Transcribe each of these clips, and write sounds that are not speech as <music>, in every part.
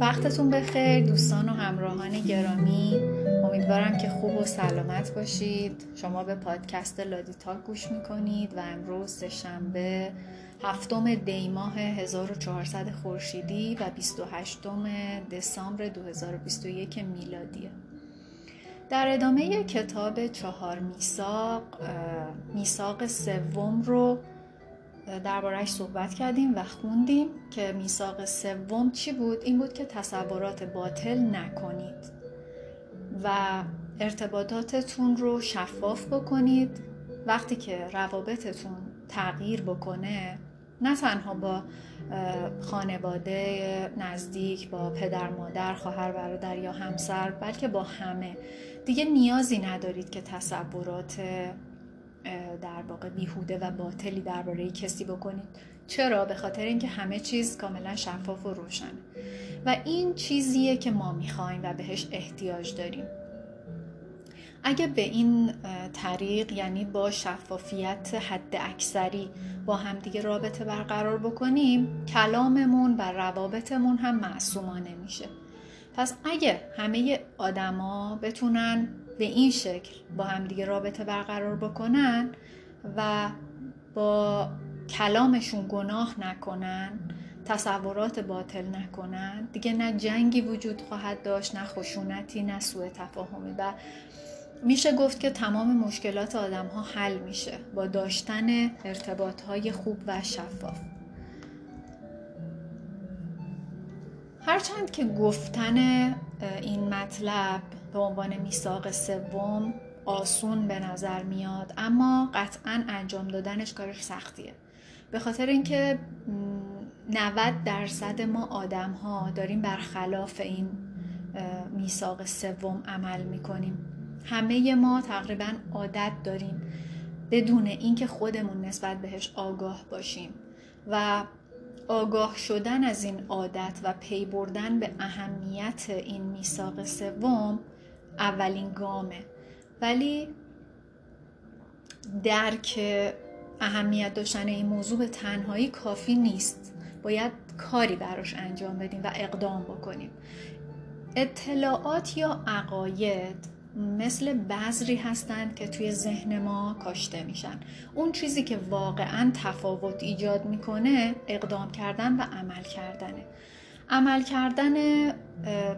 وقتتون بخیر دوستان و همراهان گرامی. امیدوارم که خوب و سلامت باشید. شما به پادکست لادیتا گوش می‌کنید و امروز شنبه هفتم دی ماه 1400 خورشیدی و 28 دسامبر 2021 میلادیه. در ادامه کتاب چهار میساق میساق سوم رو دربارهش صحبت کردیم و خوندیم که میثاق سوم چی بود؟ این بود که تصورات باطل نکنید و ارتباطاتتون رو شفاف بکنید. وقتی که روابطتون تغییر بکنه نه تنها با خانواده نزدیک با پدر مادر خواهر برادر یا همسر بلکه با همه. دیگه نیازی ندارید که تصورات در واقع بیهوده و باطلی درباره کسی بکنید. چرا؟ به خاطر اینکه همه چیز کاملا شفاف و روشنه. و این چیزیه که ما می‌خوایم و بهش احتیاج داریم. اگه به این طریق یعنی با شفافیت حد اکثری با همدیگه رابطه برقرار بکنیم کلاممون و روابطمون هم معصومانه میشه. پس اگه همه آدما بتونن به این شکل با همدیگه رابطه برقرار بکنن و با کلامشون گناه نکنن تصورات باطل نکنن دیگه نه جنگی وجود خواهد داشت نه خشونتی نه سوء تفاهمی و میشه گفت که تمام مشکلات آدم ها حل میشه با داشتن ارتباط های خوب و شفاف. هرچند که گفتن این مطلب به عنوان میثاق سوم آسون به نظر میاد اما قطعا انجام دادنش کارش سختیه. به خاطر اینکه 90 درصد ما آدم ها داریم برخلاف این میثاق سوم عمل می‌کنیم. همه ما تقریبا عادت داریم بدون اینکه خودمون نسبت بهش آگاه باشیم و آگاه شدن از این عادت و پی بردن به اهمیت این میثاق سوم اولین گامه. ولی درک اهمیت داشتن این موضوع به تنهایی کافی نیست. باید کاری براش انجام بدیم و اقدام بکنیم. اطلاعات یا عقاید مثل بذری هستند که توی ذهن ما کاشته میشن. اون چیزی که واقعا تفاوت ایجاد می‌کنه اقدام کردن و عمل کردنه. عمل کردن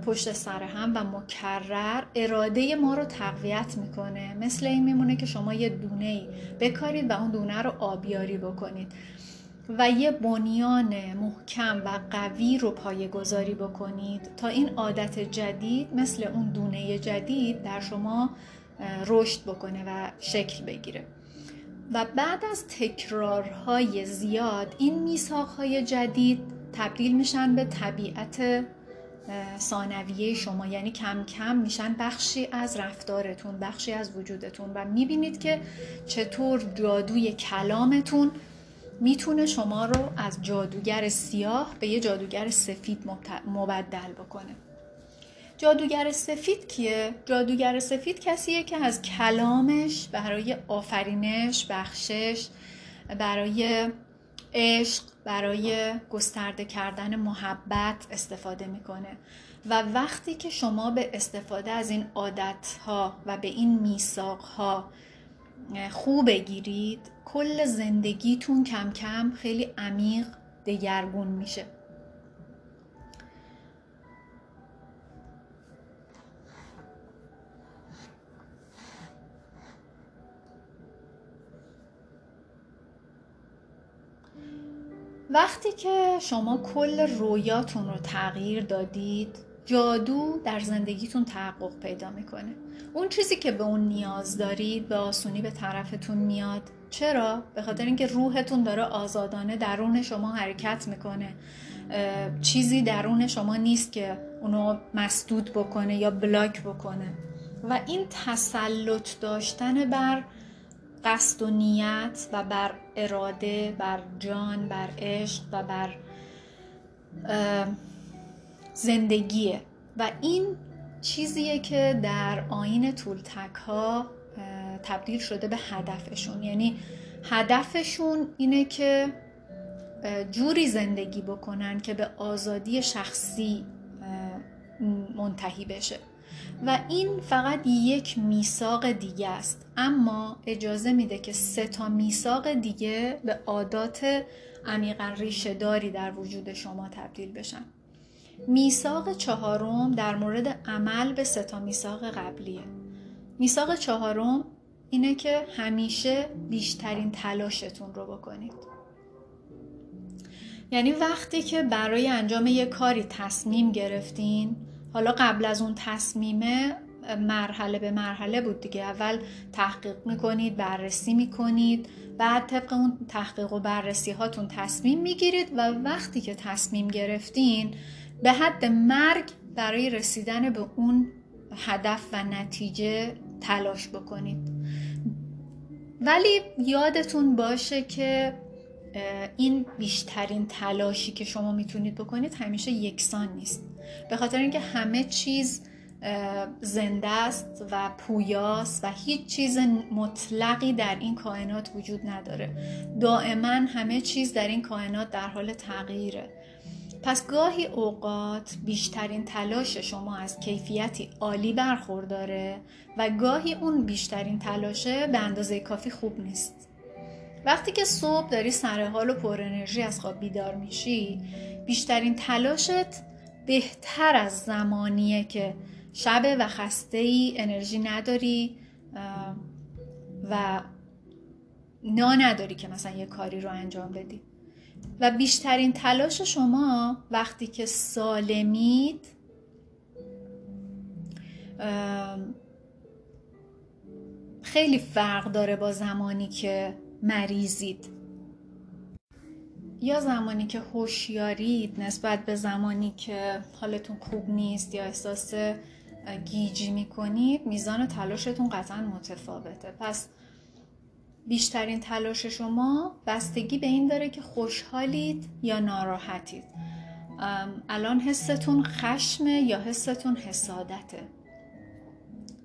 پشت سر هم و مکرر اراده ما رو تقویت می‌کنه. مثل این میمونه که شما یه دونه ای بکارید و اون دونه رو آبیاری بکنید. و یه بنیان محکم و قوی رو پایه گذاری بکنید تا این عادت جدید مثل اون دونه جدید در شما رشد بکنه و شکل بگیره. و بعد از تکرارهای زیاد این میساقهای جدید تبدیل میشن به طبیعت ثانویه شما. یعنی کم کم میشن بخشی از رفتارتون بخشی از وجودتون و می‌بینید که چطور جادوی کلامتون می‌تونه شما رو از جادوگر سیاه به یه جادوگر سفید مبدل بکنه جادوگر سفید کیه؟ جادوگر سفید کسیه که از کلامش برای آفرینش، بخشش، برای عشق، برای گسترده کردن محبت استفاده می‌کنه و وقتی که شما به استفاده از این عادت ها و به این میثاق ها خوب بگیرید کل زندگیتون کم کم خیلی عمیق دگرگون میشه. وقتی که شما کل رویاتون رو تغییر دادید جادو در زندگیتون تحقق پیدا می‌کنه. اون چیزی که به اون نیاز دارید به آسونی به طرفتون میاد. چرا؟ به خاطر اینکه روحتون داره آزادانه درون شما حرکت می‌کنه. چیزی درون شما نیست که اونو مسدود بکنه یا بلاک بکنه. و این تسلط داشتن بر قصد و نیت و بر اراده بر جان بر عشق و بر زندگیه. و این چیزیه که در آین تولتک ها تبدیل شده به هدفشون. یعنی هدفشون اینه که جوری زندگی بکنن که به آزادی شخصی منتهی بشه. و این فقط یک میثاق دیگه است. اما اجازه میده که سه تا میثاق دیگه به عادات عمیقا ریشه داری در وجود شما تبدیل بشن. میثاق چهارم در مورد عمل به سه تا میثاق قبلیه. میثاق چهارم اینه که همیشه بیشترین تلاشتون رو بکنید. یعنی وقتی که برای انجام یک کاری تصمیم گرفتین حالا قبل از اون تصمیمه مرحله به مرحله بود دیگه. اول تحقیق می‌کنید بررسی می‌کنید بعد طبق اون تحقیق و بررسی هاتون تصمیم می‌گیرید و وقتی که تصمیم گرفتین به حد مرگ برای رسیدن به اون هدف و نتیجه تلاش بکنید. ولی یادتون باشه که این بیشترین تلاشی که شما می‌تونید بکنید همیشه یکسان نیست. به خاطر اینکه همه چیز زنده است و پویاست و هیچ چیز مطلقی در این کائنات وجود نداره. دائما همه چیز در این کائنات در حال تغییره. پس گاهی اوقات بیشترین تلاش شما از کیفیتی عالی برخورداره و گاهی اون بیشترین تلاشه به اندازه کافی خوب نیست. وقتی که صبح داری سر حال و پر انرژی از خواب بیدار میشی بیشترین تلاشت بهتر از زمانیه که شب و خسته ای انرژی نداری و نا نداری که مثلا یه کاری رو انجام بدی. و بیشترین تلاش شما وقتی که سالمید خیلی فرق داره با زمانی که مریضید. یا زمانی که هوشیارید نسبت به زمانی که حالتون خوب نیست یا احساس گیجی می‌کنید میزان تلاشتون قطعا متفاوته. پس بیشترین تلاش شما بستگی به این داره که خوشحالید یا ناراحتید. الان حستون خشمه یا حستون حسادته؟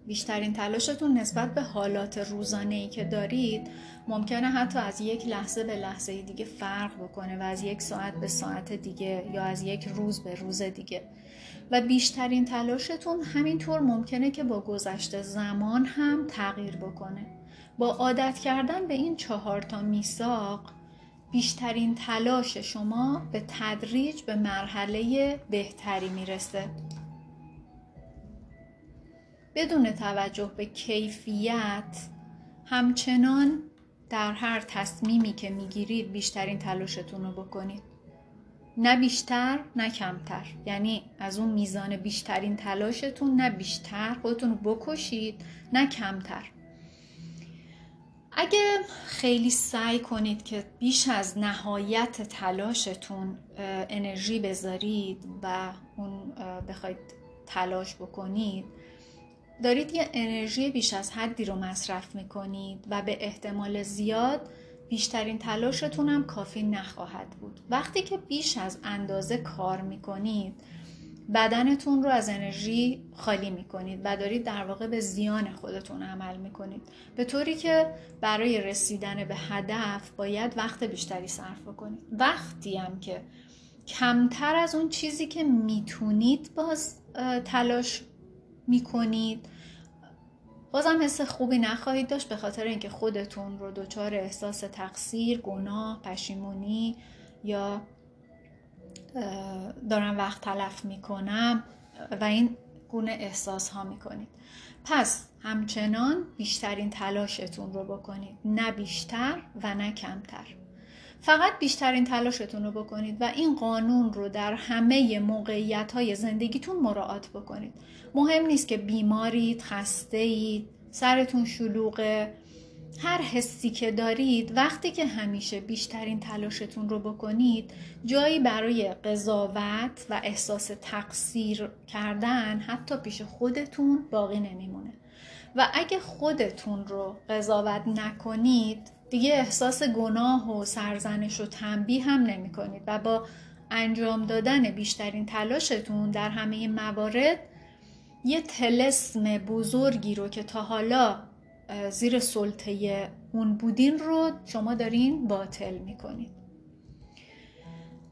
بیشترین تلاشتون نسبت به حالات روزانه ای که دارید ممکنه حتی از یک لحظه به لحظه دیگه فرق بکنه و از یک ساعت به ساعت دیگه یا از یک روز به روز دیگه. و بیشترین تلاشتون همینطور ممکنه که با گذشته زمان هم تغییر بکنه. با عادت کردن به این چهار تا میثاق بیشترین تلاش شما به تدریج به مرحله بهتری می‌رسه. بدون توجه به کیفیت همچنان در هر تصمیمی که می‌گیرید بیشترین تلاشتون رو بکنید. نه بیشتر نه کمتر. یعنی از اون میزان بیشترین تلاشتون نه بیشتر خودتون رو بکشید نه کمتر. اگه خیلی سعی کنید که بیش از نهایت تلاشتون انرژی بذارید و اون بخواید تلاش بکنید دارید یه انرژی بیش از حدی رو مصرف می‌کنید و به احتمال زیاد بیشترین تلاشتون هم کافی نخواهد بود. وقتی که بیش از اندازه کار می‌کنید بدنتون رو از انرژی خالی می‌کنید و دارید در واقع به زیان خودتون عمل می‌کنید. به طوری که برای رسیدن به هدف باید وقت بیشتری صرف کنید وقتی هم که کمتر از اون چیزی که می‌تونید باز تلاش می‌کنید بازم حس خوبی نخواهید داشت به خاطر اینکه خودتون رو دچار احساس تقصیر، گناه، پشیمونی یا دارم وقت تلف می‌کنم و این گونه احساس ها می‌کنید. پس همچنان بیشترین تلاشتون رو بکنید. نه بیشتر و نه کمتر. فقط بیشترین تلاشتون رو بکنید و این قانون رو در همه موقعیت های زندگیتون مراعات بکنید. مهم نیست که بیمارید، خسته اید، سرتون شلوغه هر حسی که دارید وقتی که همیشه بیشترین تلاشتون رو بکنید جایی برای قضاوت و احساس تقصیر کردن حتی پیش خودتون باقی نمیمونه. و اگه خودتون رو قضاوت نکنید دیگه احساس گناه و سرزنش و تنبیه هم نمی کنید و با انجام دادن بیشترین تلاشتون در همه موارد یه تلسم بزرگی رو که تا حالا زیر سلطه اون بودین رو شما دارین باطل می‌کنید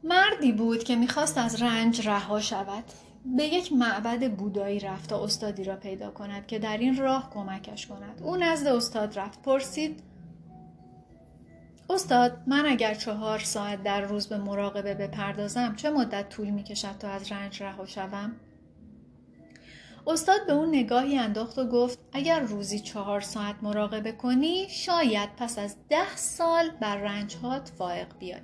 مردی بود که می‌خواست از رنج رها شود. به یک معبد بودایی رفت تا استادی را پیدا کند که در این راه کمکش کند. او نزد استاد رفت. پرسید استاد من اگر چهار ساعت در روز به مراقبه بپردازم چه مدت طول می کشد تا از رنج رها شوم؟ استاد به اون نگاهی انداخت و گفت اگر روزی چهار ساعت مراقبه کنی شاید پس از ده سال بر رنجهات فائق بیای.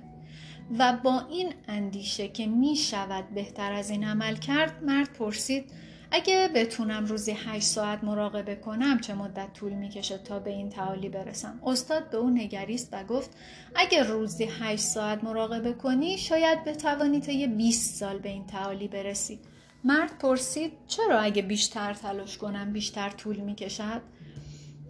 و با این اندیشه که می شود بهتر از این عمل کرد مرد پرسید اگه بتونم روزی 8 ساعت مراقبه کنم چه مدت طول می‌کشه تا به این تعالی برسم؟ استاد به اون نگریست و گفت اگه روزی 8 ساعت مراقبه کنی شاید بتوانی تا یه 20 سال به این تعالی برسی. مرد پرسید چرا اگه بیشتر تلاش کنم بیشتر طول می‌کشد؟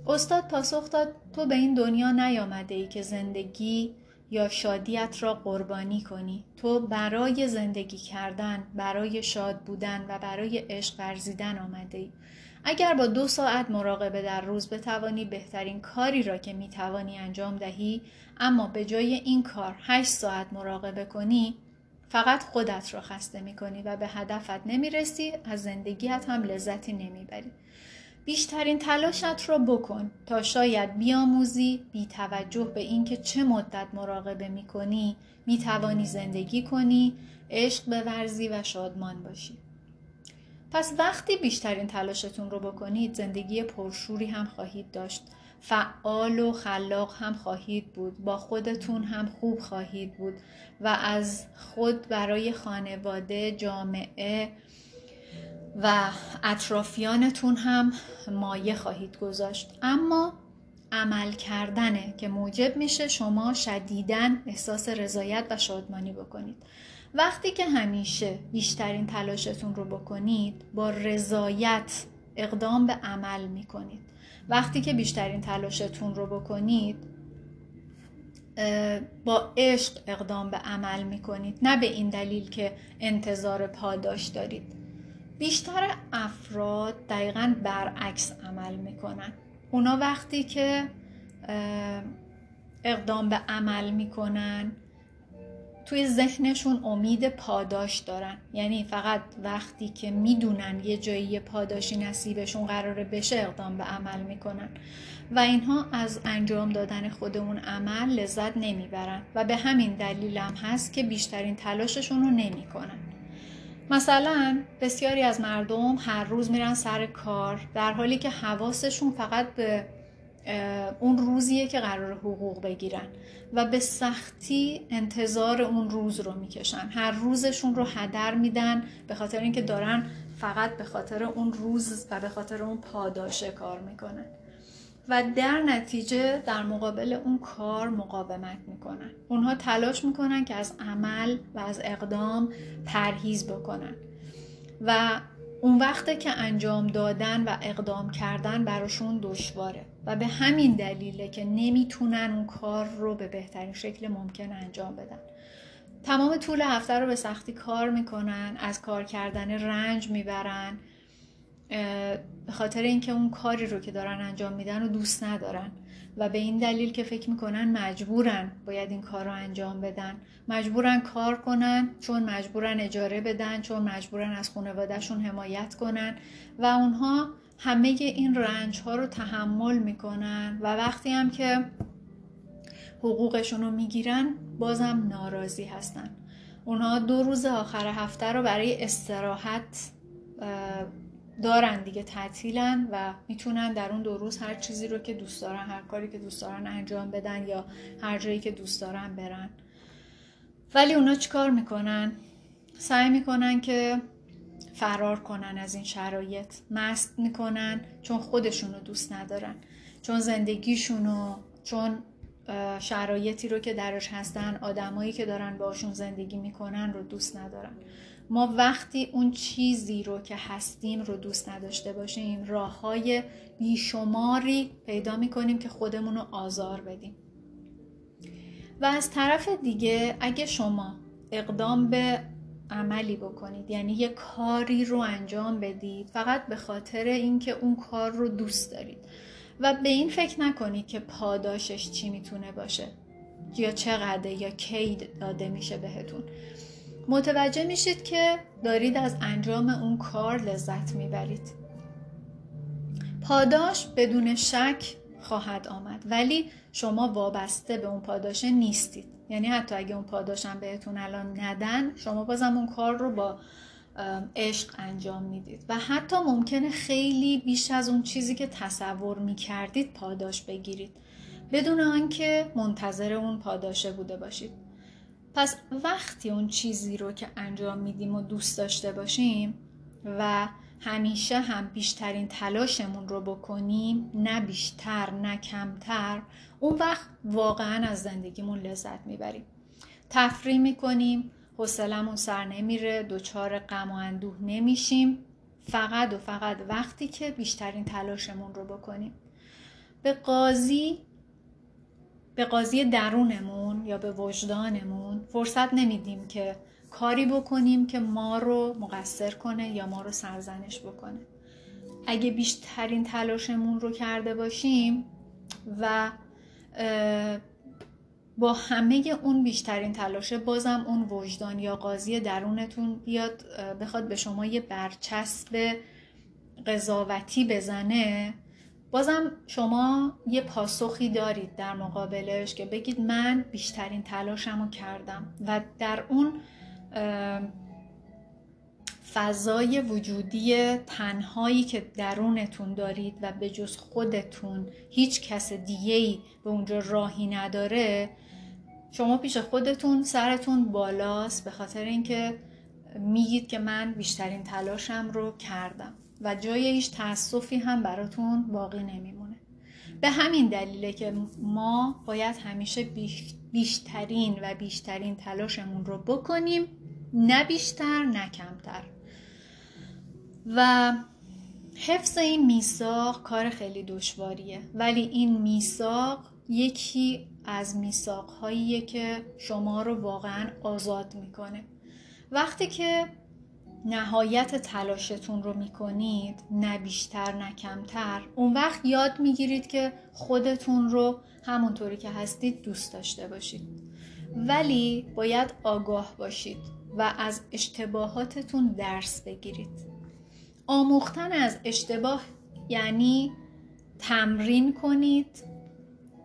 استاد پاسخ داد تو به این دنیا نیامده ای که زندگی یا شادیت را قربانی کنی. تو برای زندگی کردن برای شاد بودن و برای عشق ورزیدن آمده ای اگر با دو ساعت مراقبه در روز بتوانی بهترین کاری را که می‌توانی انجام دهی اما به جای این کار هشت ساعت مراقبه کنی فقط خودت را خسته می‌کنی و به هدفت نمی‌رسی از زندگیت هم لذتی نمی‌بری. بیشترین تلاشت را بکن تا شاید بیاموزی بی توجه به اینکه چه مدت مراقبه می کنی می توانی زندگی کنی عشق بورزی و شادمان باشی. پس وقتی بیشترین تلاشتون رو بکنید زندگی پرشوری هم خواهید داشت. فعال و خلاق هم خواهید بود. با خودتون هم خوب خواهید بود. و از خود برای خانواده جامعه و اطرافیانتون هم مایه خواهید گذاشت. اما عمل کردنه که موجب میشه شما شدیدن احساس رضایت و شادمانی بکنید. وقتی که همیشه بیشترین تلاشتون رو بکنید با رضایت اقدام به عمل می‌کنید. وقتی که بیشترین تلاشتون رو بکنید با عشق اقدام به عمل می‌کنید نه به این دلیل که انتظار پاداش دارید. بیشتر افراد دقیقا برعکس عمل می‌کنن. اونا وقتی که اقدام به عمل می‌کنن توی ذهنشون امید پاداش دارن. یعنی فقط وقتی که می‌دونن یه جایی پاداشی نصیبشون قراره بشه اقدام به عمل می‌کنن. و اینها از انجام دادن خود اون عمل لذت نمی‌برن. و به همین دلیل هم هست که بیشترین تلاششون رو نمی‌کنن. مثلا بسیاری از مردم هر روز میرن سر کار در حالی که حواسشون فقط به اون روزیه که قرار حقوق بگیرن و به سختی انتظار اون روز رو می‌کشن. هر روزشون رو هدر میدن به خاطر اینکه دارن فقط به خاطر اون روز و به خاطر اون پاداشه کار می‌کنن. و در نتیجه در مقابل اون کار مقاومت می‌کنن. اونها تلاش می‌کنن که از عمل و از اقدام پرهیز بکنن. و اون وقته که انجام دادن و اقدام کردن براشون دشواره. و به همین دلیله که نمی‌تونن اون کار رو به بهترین شکل ممکن انجام بدن. تمام طول هفته رو به سختی کار می‌کنن از کار کردن رنج می‌برن به خاطر اینکه اون کاری رو که دارن انجام میدن رو دوست ندارن. و به این دلیل که فکر می‌کنن مجبورن باید این کار رو انجام بدن. مجبورن کار کنن چون مجبورن اجاره بدن چون مجبورن از خانوادهشون حمایت کنن. و اونها همه این رنج ها رو تحمل می‌کنن و وقتی هم که حقوقشون رو می‌گیرن بازم ناراضی هستن. اونها دو روز آخر هفته رو برای استراحت دارن دیگه تعطیلن و می‌تونن در اون دو روز هر چیزی رو که دوست دارن هر کاری که دوست دارن انجام بدن یا هر جایی که دوست دارن برن. ولی اونا چیکار می‌کنن؟ سعی می‌کنن که فرار کنن از این شرایط. مست می‌کنن چون خودشون رو دوست ندارن. چون زندگیشونو چون شرایطی رو که درش هستن آدمایی که دارن باشون زندگی می‌کنن رو دوست ندارن. ما وقتی اون چیزی رو که هستیم رو دوست نداشته باشیم راه های بیشماری پیدا می‌کنیم که خودمون رو آزار بدیم. و از طرف دیگه اگه شما اقدام به عملی بکنید. یعنی یه کاری رو انجام بدید. فقط به خاطر اینکه اون کار رو دوست دارید. و به این فکر نکنید که پاداشش چی می‌تونه باشه. یا چقدر یا کی داده میشه بهتون. متوجه میشید که دارید از انجام اون کار لذت می‌برید. پاداش بدون شک خواهد آمد. ولی شما وابسته به اون پاداشه نیستید. یعنی حتی اگه اون پاداشم بهتون الان ندن شما بازم اون کار رو با عشق انجام می‌دید. و حتی ممکنه خیلی بیش از اون چیزی که تصور می‌کردید پاداش بگیرید. بدون آنکه منتظر اون پاداشه بوده باشید. پس وقتی اون چیزی رو که انجام میدیم و دوست داشته باشیم و همیشه هم بیشترین تلاشمون رو بکنیم نه بیشتر نه کمتر. اون وقت واقعا از زندگیمون لذت می‌بریم. تفریح می‌کنیم حوصلمون سر نمیره دچار غم و اندوه نمیشیم. فقط و فقط وقتی که بیشترین تلاشمون رو بکنیم. به قاضی به قاضی درونمون یا به وجدانمون فرصت نمیدیم که کاری بکنیم که ما رو مقصر کنه یا ما رو سرزنش بکنه. اگه بیشترین تلاشمون رو کرده باشیم و با همه اون بیشترین تلاشه بازم اون وجدان یا قاضی درونتون بیاد بخواد به شما یه برچسب قضاوتی بزنه بازم شما یه پاسخی دارید در مقابلش که بگید من بیشترین تلاشم رو کردم و در اون فضای وجودی تنهایی که درونتون دارید و به جز خودتون هیچ کس دیگهی به اونجا راهی نداره شما پیش خودتون سرتون بالاست به خاطر اینکه میگید که من بیشترین تلاشم رو کردم و جای هیچ تأسفی هم براتون باقی نمیمونه. به همین دلیله که ما باید همیشه بیشترین و بیشترین تلاشمون رو بکنیم نه بیشتر نه کمتر. و حفظ این میثاق کار خیلی دشواریه. ولی این میثاق یکی از میثاقهاییه که شما رو واقعا آزاد می‌کنه. وقتی که نهایت تلاشتون رو می‌کنید نه بیشتر نه کمتر. اون وقت یاد می‌گیرید که خودتون رو همونطوری که هستید دوست داشته باشید. ولی باید آگاه باشید و از اشتباهاتتون درس بگیرید. آموختن از اشتباه یعنی تمرین کنید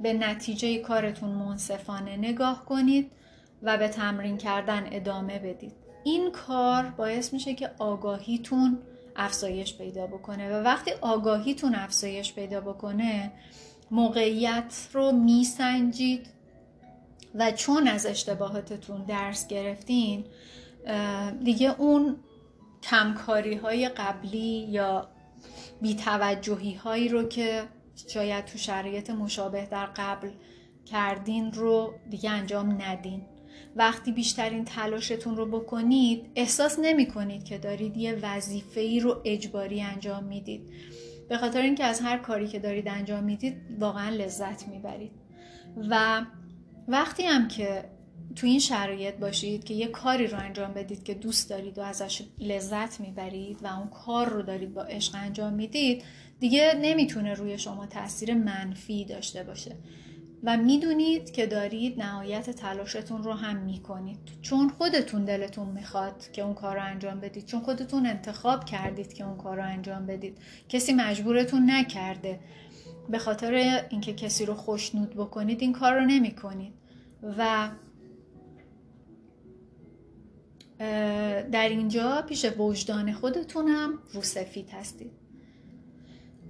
به نتیجه کارتون منصفانه نگاه کنید و به تمرین کردن ادامه بدید. این کار باعث میشه که آگاهیتون افزایش پیدا بکنه و وقتی آگاهیتون افزایش پیدا بکنه موقعیت رو میسنجید و چون از اشتباهاتتون درس گرفتین دیگه اون کمکاری های قبلی یا بیتوجهی هایی رو که شاید تو شرایط مشابه در قبل کردین رو دیگه انجام ندین. وقتی بیشترین تلاشتون رو بکنید احساس نمی کنید که دارید یه وظیفه ای رو اجباری انجام می‌دید. به خاطر اینکه از هر کاری که دارید انجام می‌دید واقعا لذت می‌برید. و وقتی هم که تو این شرایط باشید که یه کاری رو انجام بدید که دوست دارید و ازش لذت می‌برید و اون کار رو دارید با عشق انجام می‌دید دیگه نمی‌تونه روی شما تاثیر منفی داشته باشه. و می‌دونید که دارید نهایت تلاشتون رو هم می‌کنید. چون خودتون دلتون می‌خواد که اون کار رو انجام بدید. چون خودتون انتخاب کردید که اون کار رو انجام بدید. کسی مجبورتون نکرده. به خاطر اینکه کسی رو خوشنود بکنید این کار رو نمی‌کنید. و در اینجا پیش وجدان خودتون هم رو سفید هستید.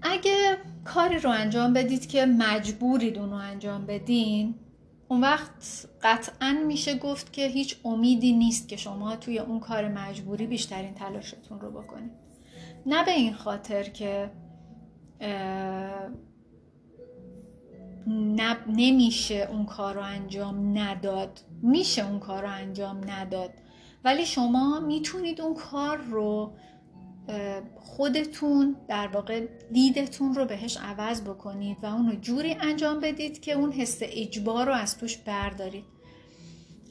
اگه کاری رو انجام بدید که مجبورید اون رو انجام بدین اون وقت قطعا میشه گفت که هیچ امیدی نیست که شما توی اون کار مجبوری بیشترین تلاشتون رو بکنید. نه به این خاطر که نمیشه اون کار رو انجام نداد. میشه اون کار رو انجام نداد. ولی شما می‌تونید اون کار رو خودتون در واقع دیدتون رو بهش عوض بکنید و اون رو جوری انجام بدید که اون حس اجبار رو از توش بردارید.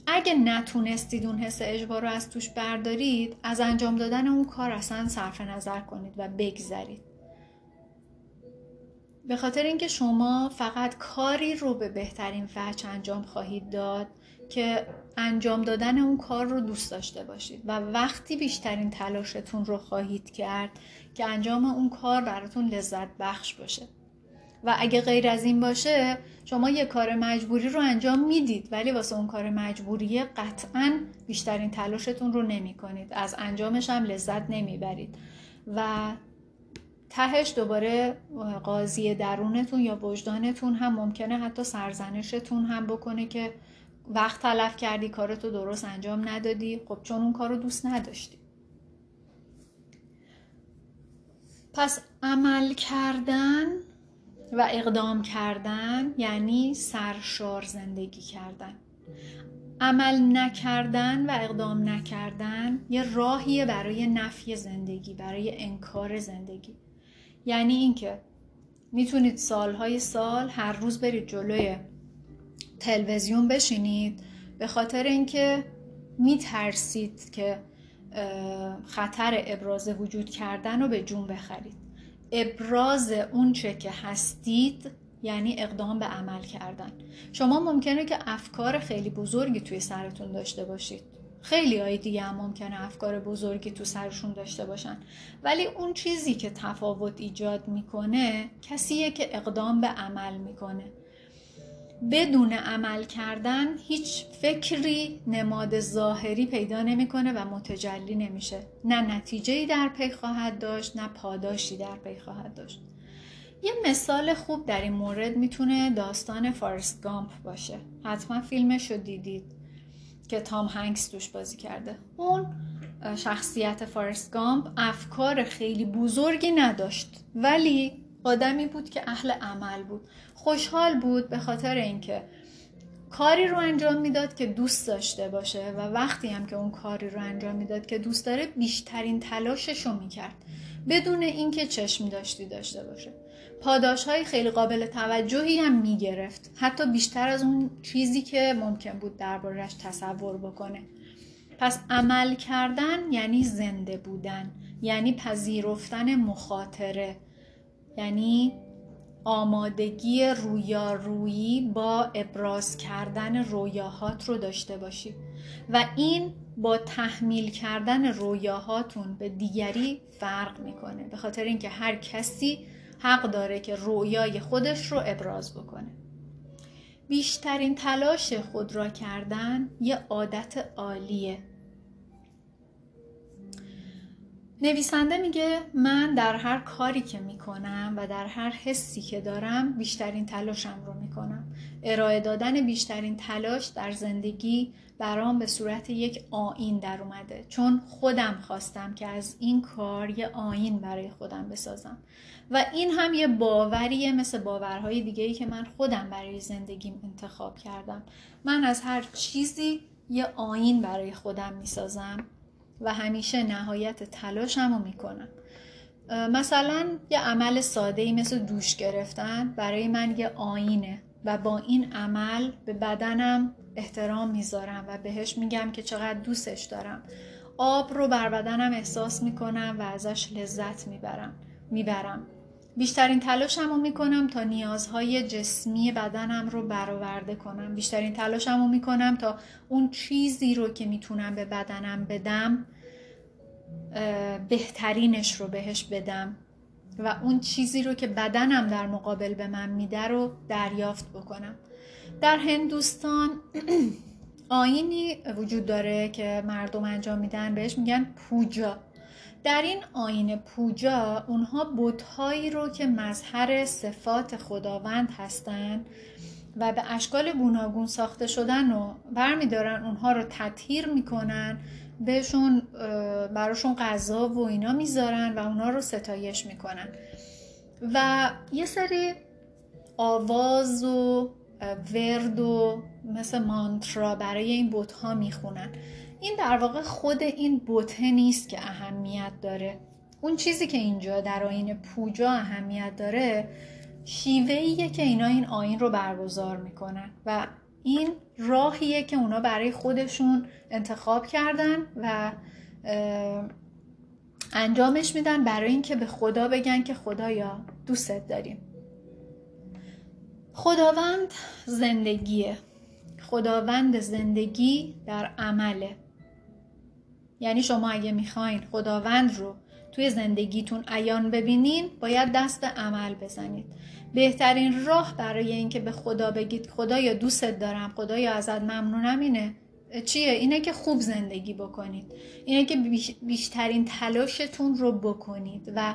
اگه نتونستید اون حس اجبار رو از توش بردارید از انجام دادن اون کار اصلا صرف نظر کنید و بگذرید. به خاطر اینکه شما فقط کاری رو به بهترین وجه انجام خواهید داد که انجام دادن اون کار رو دوست داشته باشید و وقتی بیشترین تلاشتون رو خواهید کرد که انجام اون کار براتون لذت بخش باشه. و اگه غیر از این باشه شما یه کار مجبوری رو انجام می‌دید ولی واسه اون کار مجبوری قطعا بیشترین تلاشتون رو نمی کنید از انجامش هم لذت نمی‌برید. و تهش دوباره قاضی درونتون یا وجدانتون هم ممکنه حتی سرزنشتون هم بکنه که وقت تلف کردی کارتو درست انجام ندادی. خب چون اون کار رو دوست نداشتی. پس عمل کردن و اقدام کردن یعنی سرشار زندگی کردن. عمل نکردن و اقدام نکردن یه راهیه برای نفی زندگی برای انکار زندگی. یعنی اینکه می‌تونید سالهای سال هر روز برید جلوی تلویزیون بشینید. به خاطر اینکه میترسید که خطر ابراز وجود کردن رو به جون بخرید. ابراز اونچه که هستید یعنی اقدام به عمل کردن. شما ممکنه که افکار خیلی بزرگی توی سرتون داشته باشید. خیلی های دیگه هم ممکنه افکار بزرگی تو سرشون داشته باشن. ولی اون چیزی که تفاوت ایجاد می‌کنه کسیه که اقدام به عمل می‌کنه. بدون عمل کردن هیچ فکری نماد ظاهری پیدا نمی‌کنه و متجلی نمیشه. نه نتیجه در پی خواهد داشت نه پاداشی در پی خواهد داشت. یه مثال خوب در این مورد می‌تونه داستان فارست گامپ باشه. حتما فیلمش رو دیدید که تام هنکس توش بازی کرده. اون شخصیت فارست گامپ افکار خیلی بزرگی نداشت ولی آدمی بود که اهل عمل بود. خوشحال بود به خاطر اینکه کاری رو انجام می‌داد که دوست داشته باشه و وقتی هم که اون کاری رو انجام می‌داد که دوست داره بیشترین تلاشش رو می‌کرد. بدون اینکه چشم داشتی داشته باشه. پاداش های خیلی قابل توجهی هم می‌گرفت. حتی بیشتر از اون چیزی که ممکن بود دربارش تصور بکنه. پس عمل کردن یعنی زنده بودن یعنی پذیرفتن مخاطره یعنی آمادگی رویارویی با ابراز کردن رویاهات رو داشته باشید و این با تحمیل کردن رویاهاتون به دیگری فرق می‌کنه به خاطر اینکه هر کسی حق داره که رویای خودش رو ابراز بکنه. بیشترین تلاش خود را کردن یه عادت عالیه. نویسنده میگه من در هر کاری که می‌کنم و در هر حسی که دارم بیشترین تلاشم رو می‌کنم. ارائه دادن بیشترین تلاش در زندگی برام به صورت یک آین در اومده. چون خودم خواستم که از این کار یه آین برای خودم بسازم. و این هم یه باوریه مثل باورهای دیگه که من خودم برای زندگیم انتخاب کردم. من از هر چیزی یه آین برای خودم می‌سازم. و همیشه نهایت تلاشم رو می‌کنم. مثلا یه عمل ساده ای مثل دوش گرفتن برای من یه آینه و با این عمل به بدنم احترام می‌ذارم و بهش میگم که چقدر دوستش دارم. آب رو بر بدنم احساس می‌کنم و ازش لذت می‌برم می‌برم. بیشترین تلاشم می‌کنم تا نیازهای جسمی بدنم رو برآورده کنم. بیشترین تلاشم می‌کنم تا اون چیزی رو که می‌تونم به بدنم بدم بهترینش رو بهش بدم و اون چیزی رو که بدنم در مقابل به من میده رو دریافت بکنم. در هندوستان <clears throat> آینی وجود داره که مردم انجام میدن بهش میگن پوجا. در این آین پوجا اونها بودهایی رو که مظهر صفات خداوند هستند و به اشکال گوناگون ساخته شدن و برمیدارن اونها رو تطهیر می‌کنن بهشون براشون غذا و اینا می‌ذارن و اونها رو ستایش می‌کنن. و یه سری آواز و ورد و مثل مانترا برای این بوتها می‌خونن. این در واقع خود این بوته نیست که اهمیت داره. اون چیزی که اینجا در آین پوجا اهمیت داره شیوهیه که اینا این آین رو برگزار می‌کنن و این راهیه که اونا برای خودشون انتخاب کردن و انجامش میدن برای اینکه به خدا بگن که خدایا دوستت داریم. خداوند زندگیه. خداوند زندگی در عمله. یعنی شما اگه می‌خواین خداوند رو توی زندگیتون عیان ببینین باید دست عمل بزنید. بهترین راه برای اینکه به خدا بگید خدایا دوستت دارم خدایا ازت ممنونم اینه چیه؟ اینه که خوب زندگی بکنید. اینه که بیشترین تلاشتون رو بکنید. و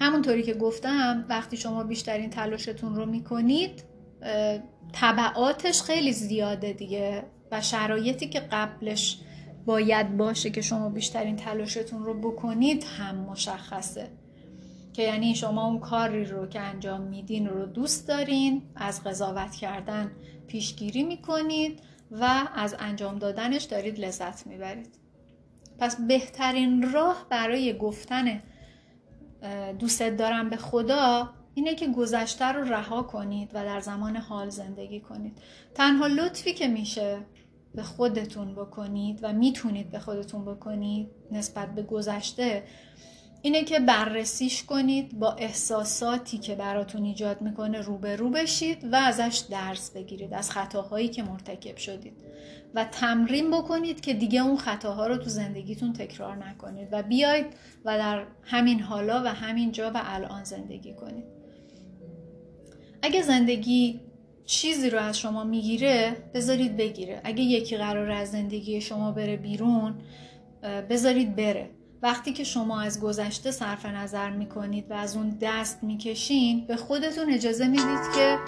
همونطوری که گفتم وقتی شما بیشترین تلاشتون رو می‌کنید طبعاتش خیلی زیاده دیگه و شرایطی که قبلش باید باشه که شما بیشترین تلاشتون رو بکنید هم مشخصه. که یعنی شما اون کاری رو که انجام میدین رو دوست دارین از قضاوت کردن پیشگیری می‌کنید و از انجام دادنش دارید لذت می‌برید. پس بهترین راه برای گفتن دوستت دارم به خدا اینه که گذشته رو رها کنید و در زمان حال زندگی کنید. تنها لطفی که میشه به خودتون بکنید و می‌تونید به خودتون بکنید نسبت به گذشته اینه که بررسیش کنید با احساساتی که براتون ایجاد می‌کنه روبرو بشید و ازش درس بگیرید از خطاهایی که مرتکب شدید. و تمرین بکنید که دیگه اون خطاها رو تو زندگیتون تکرار نکنید و بیاید و در همین حالا و همین جا و الان زندگی کنید. اگه زندگی چیزی رو از شما می‌گیره بذارید بگیره. اگه یکی قرار از زندگی شما بره بیرون بذارید بره. وقتی که شما از گذشته صرف نظر می‌کنید و از اون دست می‌کشین به خودتون اجازه می‌دید که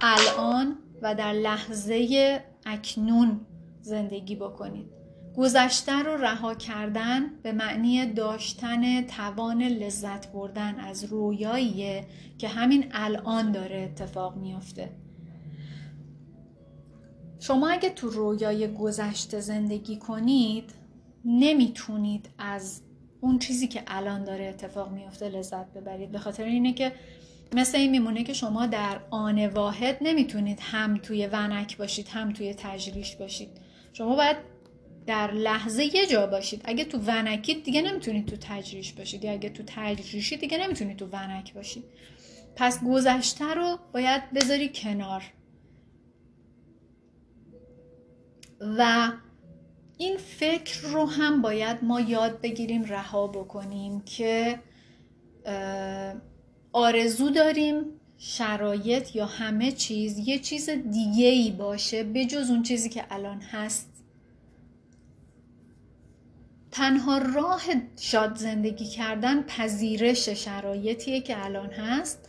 الان و در لحظه اکنون زندگی بکنید. گذشته رو رها کردن به معنی داشتن توان لذت بردن از رویاییه که همین الان داره اتفاق میافته. شما اگه تو رویای گذشته زندگی کنید نمی‌تونید از اون چیزی که الان داره اتفاق میافته لذت ببرید. به خاطر اینه که مثل این میمونه که شما در آن واحد نمی‌تونید هم توی ونک باشید هم توی تجریش باشید. شما باید در لحظه یه جا باشید. اگه تو ونکید دیگه نمی‌تونید تو تجریش باشید. یا اگه تو تجریشی دیگه نمی‌تونید تو ونک باشید. پس گذشته رو باید بذاری کنار. و این فکر رو هم باید ما یاد بگیریم رها بکنیم که آرزو داریم شرایط یا همه چیز یه چیز دیگه ای باشه به جز اون چیزی که الان هست. تنها راه شاد زندگی کردن پذیرش شرایطیه که الان هست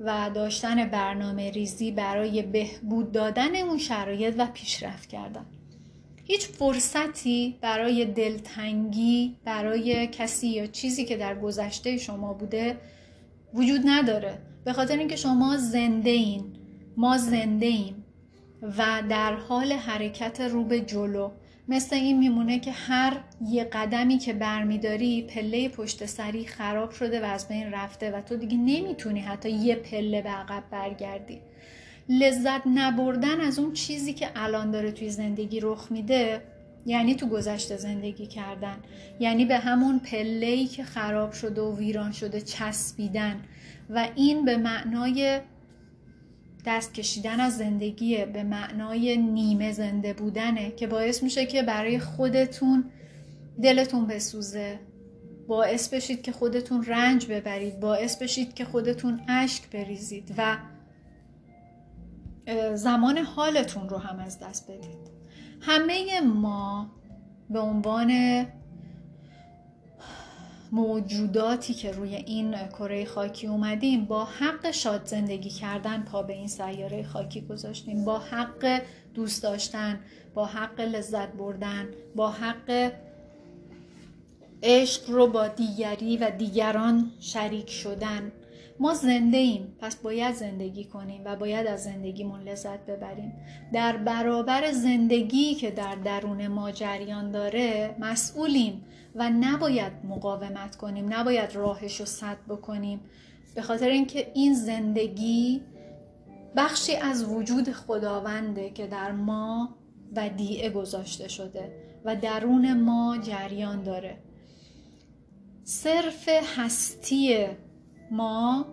و داشتن برنامه ریزی برای بهبود دادن اون شرایط و پیشرفت کردن. هیچ فرصتی برای دلتنگی برای کسی یا چیزی که در گذشته شما بوده وجود نداره. به خاطر اینکه شما زنده این ما زنده ایم و در حال حرکت رو به جلو. مثل این میمونه که هر یه قدمی که برمیداری پله پشت سری خراب شده و از بین رفته و تو دیگه نمی‌تونی حتی یه پله به عقب برگردی. لذت نبردن از اون چیزی که الان داره توی زندگی رخ میده یعنی تو گذشته زندگی کردن. یعنی به همون پله‌ای که خراب شده و ویران شده چسبیدن. و این به معنای دست کشیدن از زندگی به معنای نیمه زنده بودنه که باعث میشه که برای خودتون دلتون بسوزه. باعث بشید که خودتون رنج ببرید. باعث بشید که خودتون اشک بریزید و زمان حالتون رو هم از دست بدید. همه ما به عنوان موجوداتی که روی این کره خاکی اومدیم با حق شاد زندگی کردن پا به این سیاره خاکی گذاشتیم. با حق دوست داشتن با حق لذت بردن با حق عشق رو با دیگری و دیگران شریک شدن. ما زنده ایم پس باید زندگی کنیم و باید از زندگیمون لذت ببریم. در برابر زندگی که در درون ما جریان داره مسئولیم. و نباید مقاومت کنیم نباید راهش رو صد بکنیم. به خاطر اینکه این زندگی بخشی از وجود خداونده که در ما ودیعه گذاشته شده و درون ما جریان داره. صرف هستی ما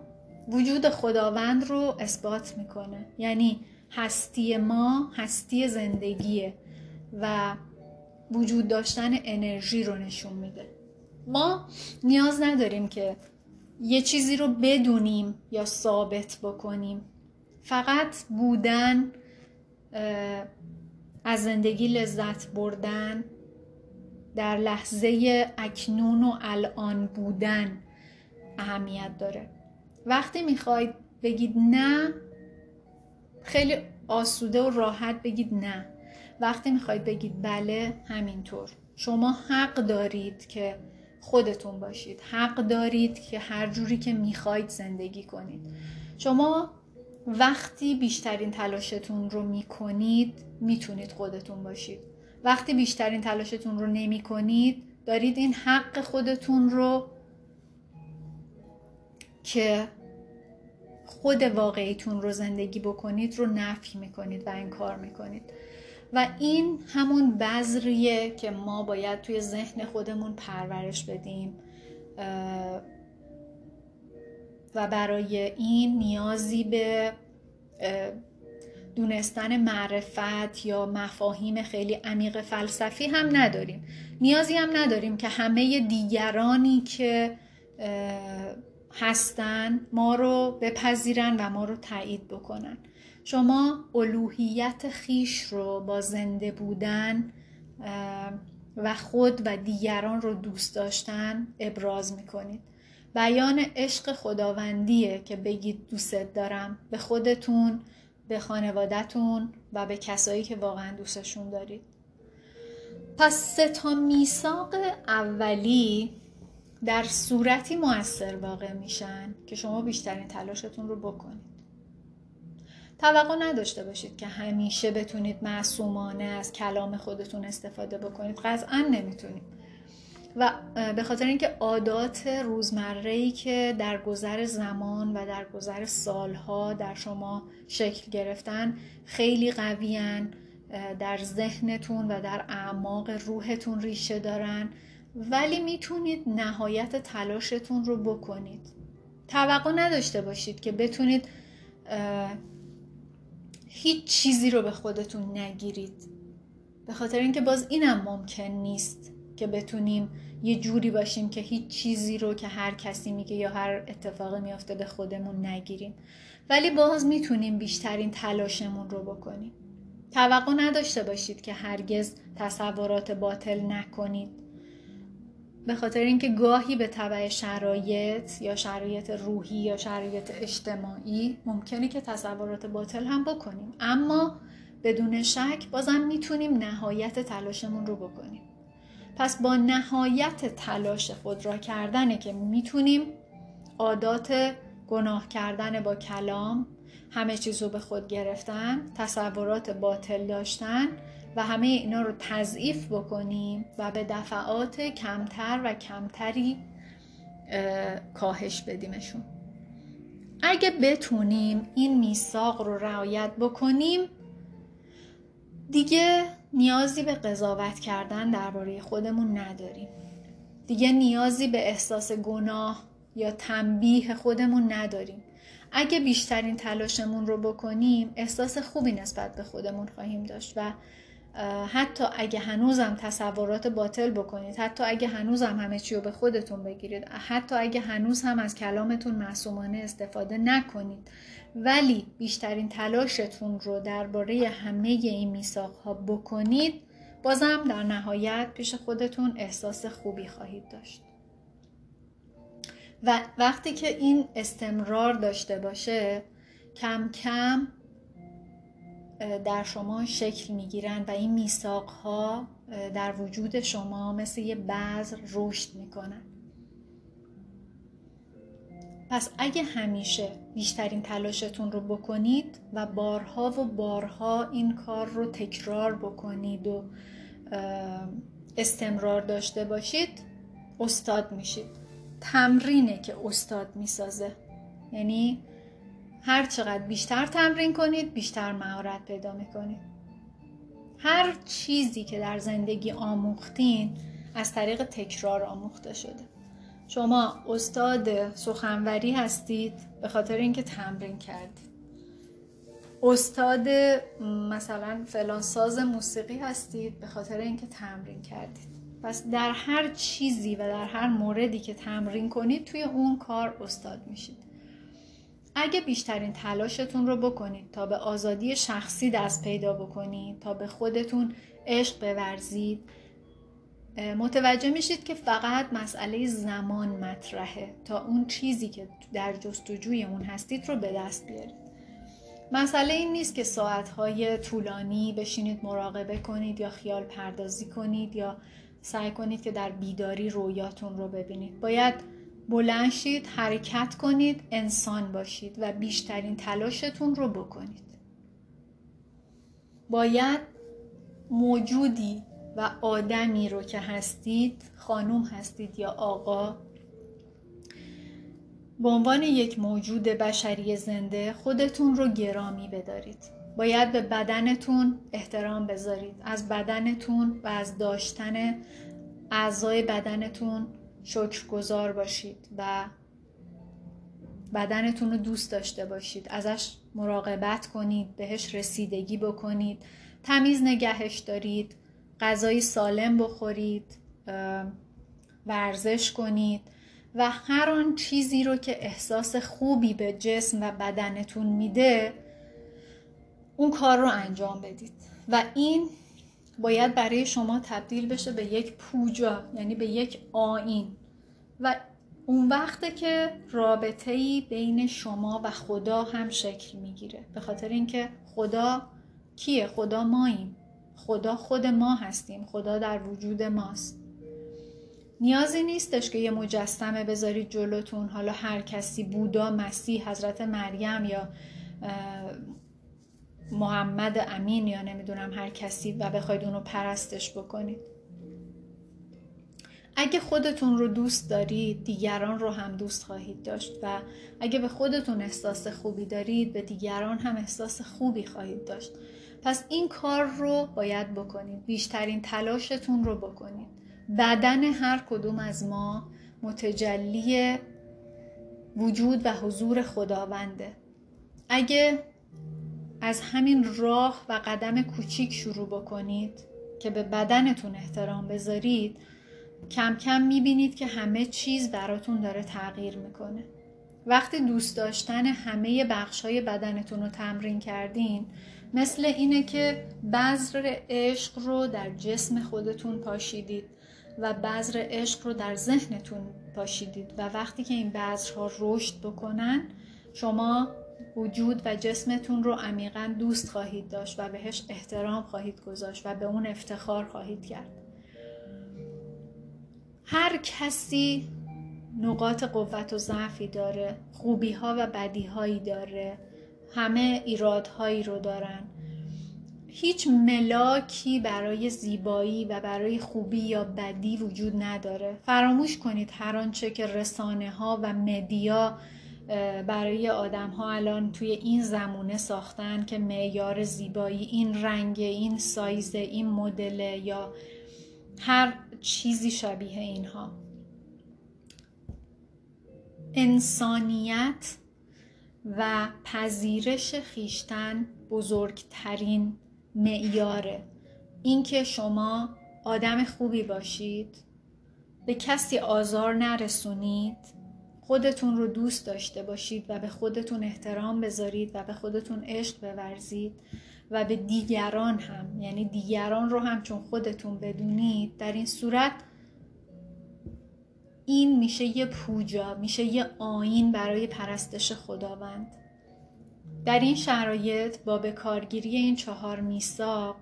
وجود خداوند رو اثبات می‌کنه. یعنی هستی ما هستی زندگیه و وجود داشتن انرژی رو نشون میده. ما نیاز نداریم که یه چیزی رو بدونیم یا ثابت بکنیم. فقط بودن از زندگی لذت بردن در لحظه اکنون و الان بودن اهمیت داره. وقتی می‌خواید بگید نه خیلی آسوده و راحت بگید نه. وقتی می‌خواید بگید بله همینطور. شما حق دارید که خودتون باشید. حق دارید که هر جوری که می‌خواید زندگی کنید. شما وقتی بیشترین تلاشتون رو می‌کنید می‌تونید خودتون باشید. وقتی بیشترین تلاشتون رو نمی کنید دارید این حق خودتون رو که خود واقعیتون رو زندگی بکنید رو نفی می‌کنید و انکار می‌کنید. و این همون بذریه که ما باید توی ذهن خودمون پرورش بدیم و برای این نیازی به دونستن معرفت یا مفاهیم خیلی عمیق فلسفی هم نداریم. نیازی هم نداریم که همه دیگرانی که هستن ما رو بپذیرن و ما رو تایید بکنن. شما الوهیت خیش رو با زنده بودن و خود و دیگران رو دوست داشتن ابراز می‌کنید. بیان عشق خداوندیه که بگید دوست دارم. به خودتون به خانوادهتون و به کسایی که واقعا دوستشون دارید. پس سه تا میثاق اولی در صورتی موثر واقع میشن که شما بیشترین تلاشتون رو بکنید. توقع نداشته باشید که همیشه بتونید معصومانه از کلام خودتون استفاده بکنید. قطعا نمی‌تونید. و به خاطر اینکه عادات روزمره ای که در گذر زمان و در گذر سالها در شما شکل گرفتن خیلی قویان در ذهنتون و در اعماق روحتون ریشه دارن. ولی می‌تونید نهایت تلاشتون رو بکنید. توقع نداشته باشید که بتونید هیچ چیزی رو به خودتون نگیرید. به خاطر اینکه باز اینم ممکن نیست که بتونیم یه جوری باشیم که هیچ چیزی رو که هر کسی میگه یا هر اتفاقی میافته به خودمون نگیریم. ولی باز می‌تونیم بیشترین تلاشمون رو بکنیم. توقع نداشته باشید که هرگز تصورات باطل نکنید. به خاطر اینکه گاهی به طبع شرایط یا شرایط روحی یا شرایط اجتماعی ممکنه که تصورات باطل هم بکنیم. اما بدون شک بازم می‌تونیم نهایت تلاشمون رو بکنیم. پس با نهایت تلاش خود را کردنه که می‌تونیم عادات گناه کردن با کلام همه چیز رو به خود گرفتن تصورات باطل داشتن و همه اینا رو تضعیف بکنیم و به دفعات کمتر و کمتری کاهش بدیمشون. اگه بتونیم این میثاق رو رعایت بکنیم دیگه نیازی به قضاوت کردن درباره خودمون نداریم. دیگه نیازی به احساس گناه یا تنبیه خودمون نداریم. اگه بیشترین تلاشمون رو بکنیم احساس خوبی نسبت به خودمون خواهیم داشت و حتی اگه هنوزم تصورات باطل بکنید حتی اگه هنوزم همه چی رو به خودتون بگیرید حتی اگه هنوز هم از کلامتون معصومانه استفاده نکنید ولی بیشترین تلاشتون رو درباره همه این میثاق ها بکنید بازم در نهایت پیش خودتون احساس خوبی خواهید داشت. و وقتی که این استمرار داشته باشه کم کم در شما شکل می‌گیرن و این میثاق ها در وجود شما مثل یه بذر رشد می‌کنن. پس اگه همیشه بیشترین تلاشتون رو بکنید و بارها و بارها این کار رو تکرار بکنید و استمرار داشته باشید استاد میشید. تمرینه که استاد می‌سازه. یعنی هر چقدر بیشتر تمرین کنید بیشتر مهارت پیدا می‌کنید. هر چیزی که در زندگی آموختین از طریق تکرار آموخته شده. شما استاد سخنوری هستید به خاطر اینکه تمرین کردید. استاد مثلا فلان ساز موسیقی هستید به خاطر اینکه تمرین کردید. پس در هر چیزی و در هر موردی که تمرین کنید توی اون کار استاد میشید. اگه بیشترین تلاشتون رو بکنید تا به آزادی شخصی دست پیدا بکنید تا به خودتون عشق بورزید متوجه میشید که فقط مسئله زمان مطرحه. تا اون چیزی که در جستجوی اون هستید رو به دست بیارید. مسئله این نیست که ساعتهای طولانی بشینید مراقبه کنید یا خیال پردازی کنید یا سعی کنید که در بیداری رویاتون رو ببینید. باید بلند شید حرکت کنید انسان باشید و بیشترین تلاشتون رو بکنید. باید موجودی و آدمی رو که هستید خانوم هستید یا آقا به عنوان یک موجود بشری زنده خودتون رو گرامی بدارید. باید به بدنتون احترام بذارید. از بدنتون و از داشتن اعضای بدنتون شکرگزار باشید و بدنتون رو دوست داشته باشید. ازش مراقبت کنید بهش رسیدگی بکنید. تمیز نگهش دارید غذای سالم بخورید ورزش کنید و هر آن چیزی رو که احساس خوبی به جسم و بدنتون میده اون کار رو انجام بدید. و این باید برای شما تبدیل بشه به یک پوجا یعنی به یک آین و اون وقته که رابطه ای بین شما و خدا هم شکل می‌گیره. به خاطر اینکه خدا کیه؟ خدا ماییم. خدا خود ما هستیم. خدا در وجود ماست. نیازی نیستش که یه مجسمه بذارید جلوتون. حالا هر کسی بودا مسیح حضرت مریم یا محمد امین یا نمی‌دونم هر کسی و بخواید اونو پرستش بکنید. اگه خودتون رو دوست دارید دیگران رو هم دوست خواهید داشت و اگه به خودتون احساس خوبی دارید به دیگران هم احساس خوبی خواهید داشت. پس این کار رو باید بکنید. بیشترین تلاشتون رو بکنید. بدن هر کدوم از ما متجلی وجود و حضور خداونده. اگه از همین راه و قدم کوچیک شروع بکنید که به بدنتون احترام بذارید کم کم می‌بینید که همه چیز براتون داره تغییر می‌کنه. وقتی دوست داشتن همه بخش های بدنتون رو تمرین کردین مثل اینه که بذر عشق رو در جسم خودتون پاشیدید و بذر عشق رو در ذهنتون پاشیدید و وقتی که این بذرها رشد بکنن شما وجود و جسمتون رو عمیقا دوست خواهید داشت و بهش احترام خواهید گذاشت و به اون افتخار خواهید کرد. هر کسی نقاط قوت و ضعفی داره خوبی ها و بدی هایی داره همه ایرادهایی رو دارن. هیچ ملاکی برای زیبایی و برای خوبی یا بدی وجود نداره. فراموش کنید هر آنچه که رسانه ها و مدیا برای آدم ها الان توی این زمونه ساختن که معیار زیبایی این رنگ این سایز این مدل یا هر چیزی شبیه اینها. انسانیت و پذیرش خیشتن بزرگترین معیاره. اینکه شما آدم خوبی باشید به کسی آزار نرسونید خودتون رو دوست داشته باشید و به خودتون احترام بذارید و به خودتون عشق بورزید. و به دیگران هم. یعنی دیگران رو هم چون خودتون بدونید در این صورت این میشه یه پوجا میشه یه آین برای پرستش خداوند. در این شرایط با به کارگیری این چهار میثاق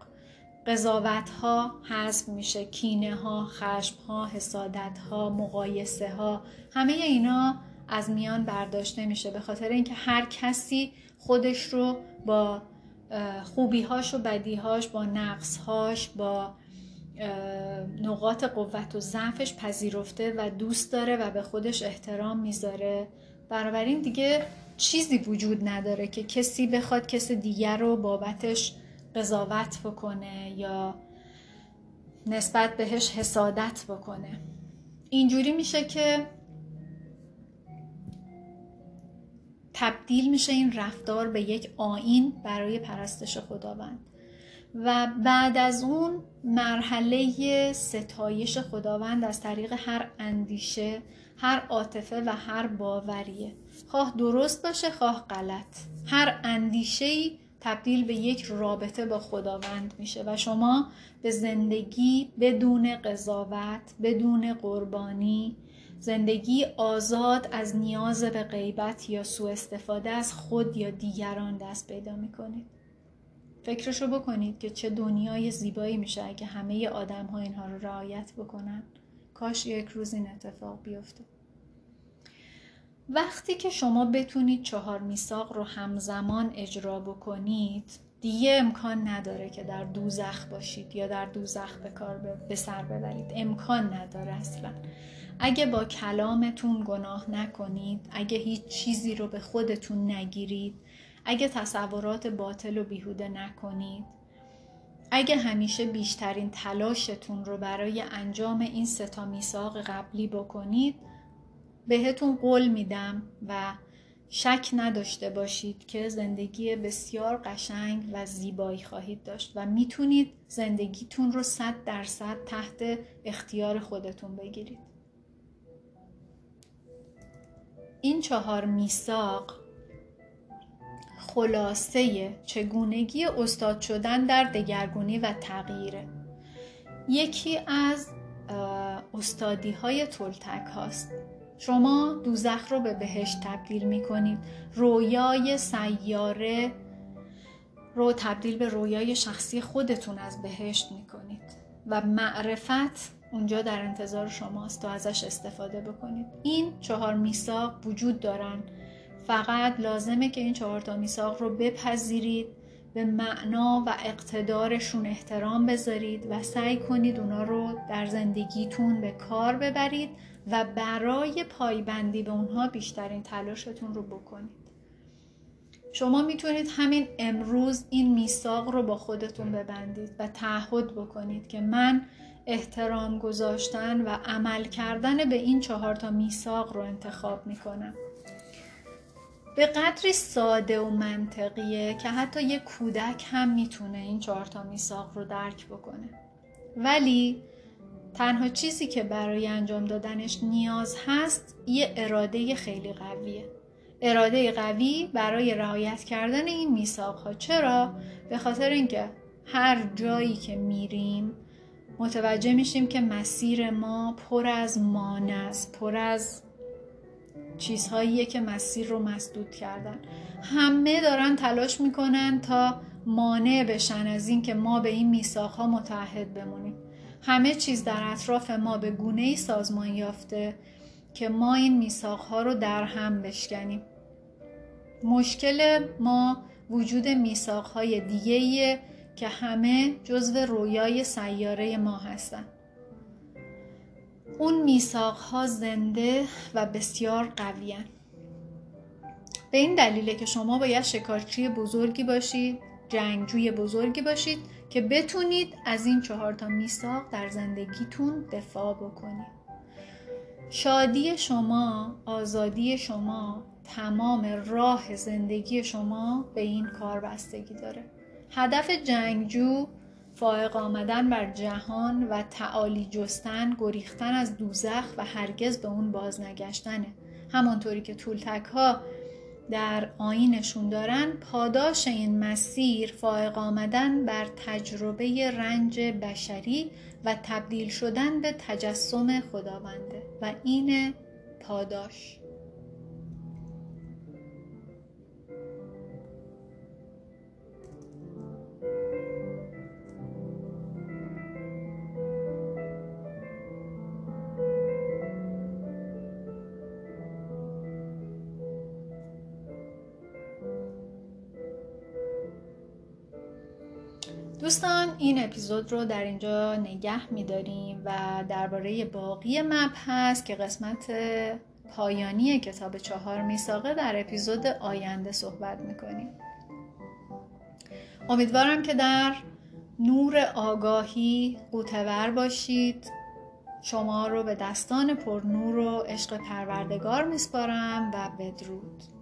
قضاوت ها حذف میشه. کینه ها خشم ها حسادت ها مقایسه ها همه اینا از میان برداشته میشه. به خاطر اینکه هر کسی خودش رو با خوبیهاش و بدیهاش با نقصهاش با نقاط قوت و ضعفش پذیرفته و دوست داره و به خودش احترام می‌ذاره. بنابراین دیگه چیزی وجود نداره که کسی بخواد کس دیگر رو بابتش قضاوت بکنه یا نسبت بهش حسادت بکنه. اینجوری میشه که تبدیل میشه این رفتار به یک آین برای پرستش خداوند. و بعد از اون مرحله ستایش خداوند از طریق هر اندیشه هر عاطفه و هر باوریه. خواه درست باشه خواه غلط. هر اندیشه تبدیل به یک رابطه با خداوند میشه و شما به زندگی بدون قضاوت بدون قربانی زندگی آزاد از نیاز به غیبت یا سوء استفاده از خود یا دیگران دست پیدا می‌کنید. فکرشو بکنید که چه دنیای زیبایی میشه اگه همه آدم ها اینها رو رعایت بکنن. کاش یک روز این اتفاق بیفته. وقتی که شما بتونید چهار میثاق رو همزمان اجرا بکنید دیگه امکان نداره که در دوزخ باشید یا در دوزخ به کار به سر ببرید. امکان نداره اصلا. اگه با کلامتون گناه نکنید اگه هیچ چیزی رو به خودتون نگیرید اگه تصورات باطل و بیهوده نکنید اگه همیشه بیشترین تلاشتون رو برای انجام این ستا میثاق قبلی بکنید بهتون قول میدم و شک نداشته باشید که زندگی بسیار قشنگ و زیبایی خواهید داشت و می‌تونید زندگیتون رو صد درصد تحت اختیار خودتون بگیرید. این چهار میثاق خلاصه چگونگی استاد شدن در دگرگونی و تغییره یکی از استادی های تولتک هاست. شما دوزخ رو به بهشت تبدیل می کنید رویای سیاره رو تبدیل به رویای شخصی خودتون از بهشت می کنید و معرفت اونجا در انتظار شماست تا ازش استفاده بکنید. این چهار میثاق وجود دارن. فقط لازمه که این چهار تا میثاق رو بپذیرید به معنا و اقتدارشون احترام بذارید و سعی کنید اونا رو در زندگیتون به کار ببرید و برای پایبندی به اونها بیشترین تلاشتون رو بکنید. شما می‌تونید همین امروز این میثاق رو با خودتون ببندید و تعهد بکنید که من احترام گذاشتن و عمل کردن به این چهار تا میثاق رو انتخاب می‌کنم. به قدری ساده و منطقیه که حتی یک کودک هم می‌تونه این چهار تا میثاق رو درک بکنه. ولی تنها چیزی که برای انجام دادنش نیاز هست یه اراده خیلی قویه. اراده قوی برای رعایت کردن این میثاق ها چرا؟ به خاطر اینکه هر جایی که میریم متوجه میشیم که مسیر ما پر از مان است پر از چیزهاییه که مسیر رو مسدود کردن. همه دارن تلاش می‌کنن تا مانع بشن از اینکه ما به این ها متحد بمونیم. همه چیز در اطراف ما به گونه ای سازمان یافته که ما این ها رو در هم بشکنیم. مشکل ما وجود های دیگه که همه جزو رویای سیاره ما هستن. اون میثاق ها زنده و بسیار قویان به این دلیله که شما باید شکارچی بزرگی باشید جنگجوی بزرگی باشید که بتونید از این چهار تا میثاق در زندگیتون دفاع بکنید. شادی شما آزادی شما تمام راه زندگی شما به این کار بستگی داره. هدف جنگجو فائق آمدن بر جهان و تعالی جستن گریختن از دوزخ و هرگز به اون باز نگشتنه همانطوری که طولتک ها در آینشون دارن پاداش این مسیر فائق آمدن بر تجربه رنج بشری و تبدیل شدن به تجسم خداونده و این پاداش. اپیزود رو در اینجا نگه میداریم و درباره باقی مپ هست که قسمت پایانی کتاب چهار میساقه در اپیزود آینده صحبت می‌کنیم. امیدوارم که در نور آگاهی قوتور باشید. شما رو به دستان پر نور و عشق پروردگار میسپارم و بدرود.